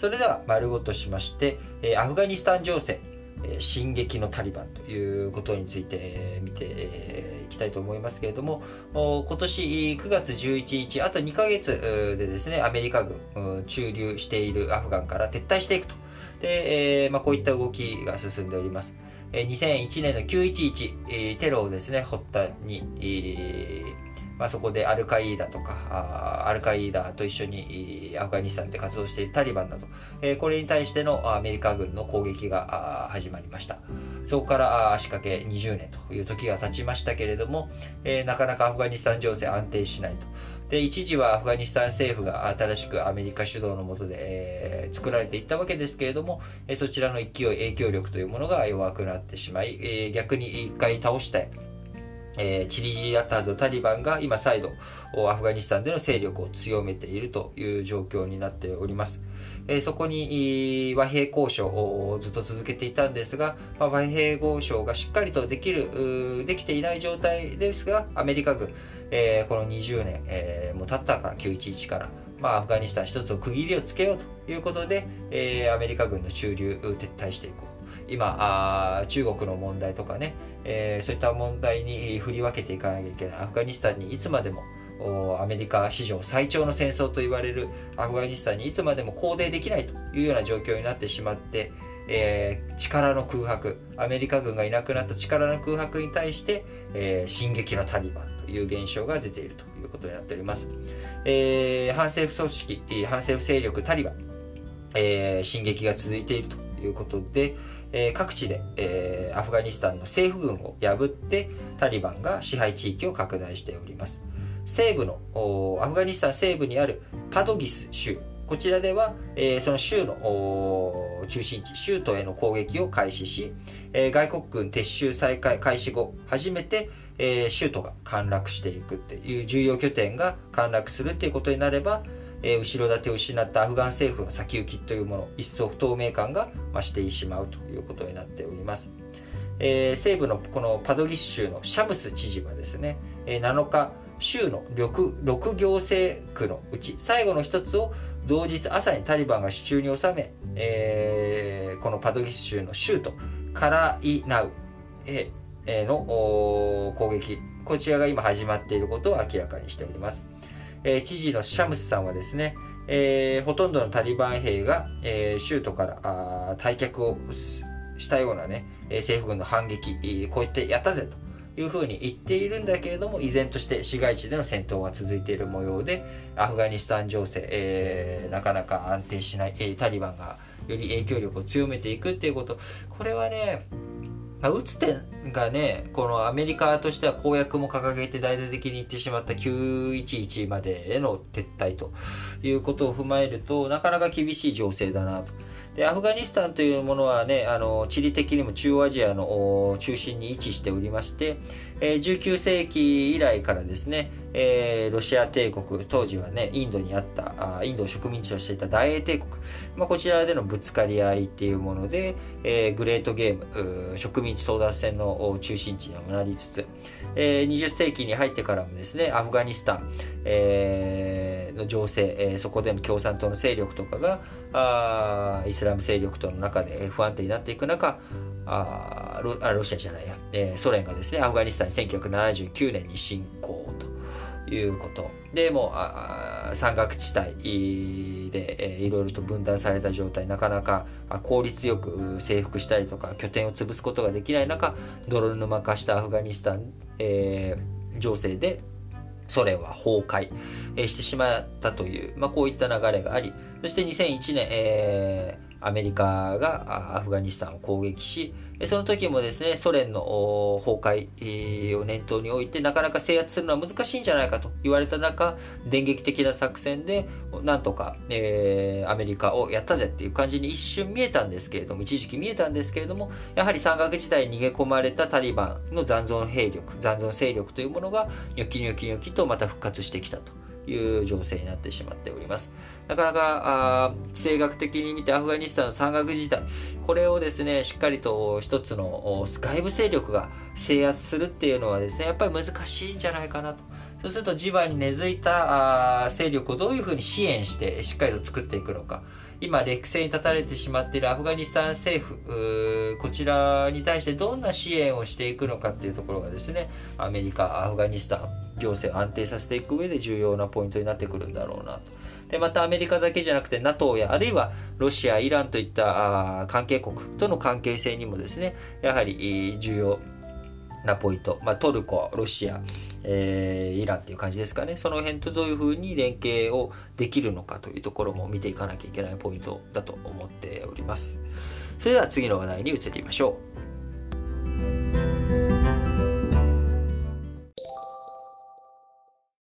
それでは丸ごとしまして、えアフガニスタン情勢、え進撃のタリバンということについて、え見ていきたいと思いますけれども今年9月11日あと2ヶ月でですねアメリカ軍駐留しているアフガンから撤退していくとで、えーまあ、こういった動きが進んでおります。2001年の911、テロをですね、発端に、えーまあ、そこでアルカイーダとか、あアルカイーダと一緒にアフガニスタンで活動しているタリバンなど、えー、これに対してのアメリカ軍の攻撃が始まりました。そこから足掛け20年という時が経ちましたけれども、えー、なかなかアフガニスタン情勢安定しないと。で、一時はアフガニスタン政府が新しくアメリカ主導のもとで、えー、作られていったわけですけれども、えー、そちらの勢い、影響力というものが弱くなってしまい、えー、逆に一回倒したい。えー、チリジアターズのタリバンが今再度アフガニスタンでの勢力を強めているという状況になっております。えー、そこに和平交渉をずっと続けていたんですが、まあ、和平交渉がしっかりとできる、できていない状態ですが、アメリカ軍、えー、この20年、えー、もう経ったから911から、まあ、アフガニスタン一つを区切りをつけようということで、えー、アメリカ軍の駐留撤退していこう。今あ中国の問題とかね、えー、そういった問題に振り分けていかなきゃいけない。アフガニスタンにいつまでもアメリカ史上最長の戦争と言われるアフガニスタンにいつまでも肯定できないというような状況になってしまって、えー、力の空白。アメリカ軍がいなくなった力の空白に対して、えー、進撃のタリバンという現象が出ているということになっております、えー、反政府組織反政府勢力タリバン、え、進撃が続いていると。いうことで、えー、各地で、えー、アフガニスタンの政府軍を破ってタリバンが支配地域を拡大しております。西部のアフガニスタン西部にあるパドギス州こちらでは、えー、その州の中心地、州都への攻撃を開始し、えー、外国軍撤収再開開始後、初めて、えー、州都が陥落していくっていう重要拠点が陥落するっていうことになれば、えー、後ろ盾を失ったアフガン政府の先行きというもの一層不透明感が増してしまうということになっております。えー、西部のこのパドギス州のシャムス知事はですね、えー、7日州の 6, 6行政区のうち最後の一つを同日朝にタリバンが手中に収め、えー、このパドギス州の州都カライナウへの攻撃こちらが今始まっていることを明らかにしております。えー、知事のシャムスさんはですね、えー、ほとんどのタリバン兵が、えー、州都からあ退却をしたようなね、政府軍の反撃、こうやってやったぜというふうに言っているんだけれども、依然として市街地での戦闘が続いている模様で、アフガニスタン情勢、えー、なかなか安定しない、えー、タリバンがより影響力を強めていくっていうこと、これはね、まあ、打つ点がね、このアメリカとしては公約も掲げて大々的に言ってしまった911までへの撤退ということを踏まえると、なかなか厳しい情勢だなと。でアフガニスタンというものはねあの地理的にも中央アジアの中心に位置しておりまして、えー、19世紀以来からですね、えー、ロシア帝国当時はねインドにあったあインドを植民地としていた大英帝国、まあ、こちらでのぶつかり合いっていうもので、えー、グレートゲーム植民地争奪戦の中心地にもなりつつ、えー、20世紀に入ってからもですねアフガニスタン、えー、の情勢、えー、そこでの共産党の勢力とかがあイスラム勢力との中で不安定になっていく中ロあロシアじゃないや、えー、ソ連がですねアフガニスタンに1979年に侵攻と。いうこと。でもう山岳地帯で、えー、いろいろと分断された状態。なかなか効率よく征服したりとか拠点を潰すことができない中泥沼化したアフガニスタン、えー、情勢でソ連は崩壊、え、してしまったという、まあ、こういった流れがあり。そして2001年、えーアメリカがアフガニスタンを攻撃し、その時もですね、ソ連の崩壊を念頭に置いて、なかなか制圧するのは難しいんじゃないかと言われた中、電撃的な作戦で、なんとか、えー、アメリカをやったぜっていう感じに一瞬見えたんですけれども、一時期見えたんですけれども、やはり山岳時代に逃げ込まれたタリバンの残存兵力、残存勢力というものが、ニョキニョキニョキとまた復活してきたと。いう情勢になってしまっております。なかなか地政学的に見てアフガニスタンの山岳時代これをですねしっかりと一つの外部勢力が制圧するっていうのはですねやっぱり難しいんじゃないかなと。そうすると地盤に根付いた勢力をどういうふうに支援してしっかりと作っていくのか。今劣勢に立たれてしまっているアフガニスタン政府こちらに対してどんな支援をしていくのかっていうところがですねアメリカアフガニスタン情勢を安定させていく上で重要なポイントになってくるんだろうなと。でまたアメリカだけじゃなくて NATO やあるいはロシア、イランといった関係国との関係性にもですねやはり重要なポイント、まあ、トルコ、ロシア、えー、イランっていう感じですかね。その辺とどういうふうに連携をできるのかというところも見ていかなきゃいけないポイントだと思っております。それでは次の話題に移りましょう。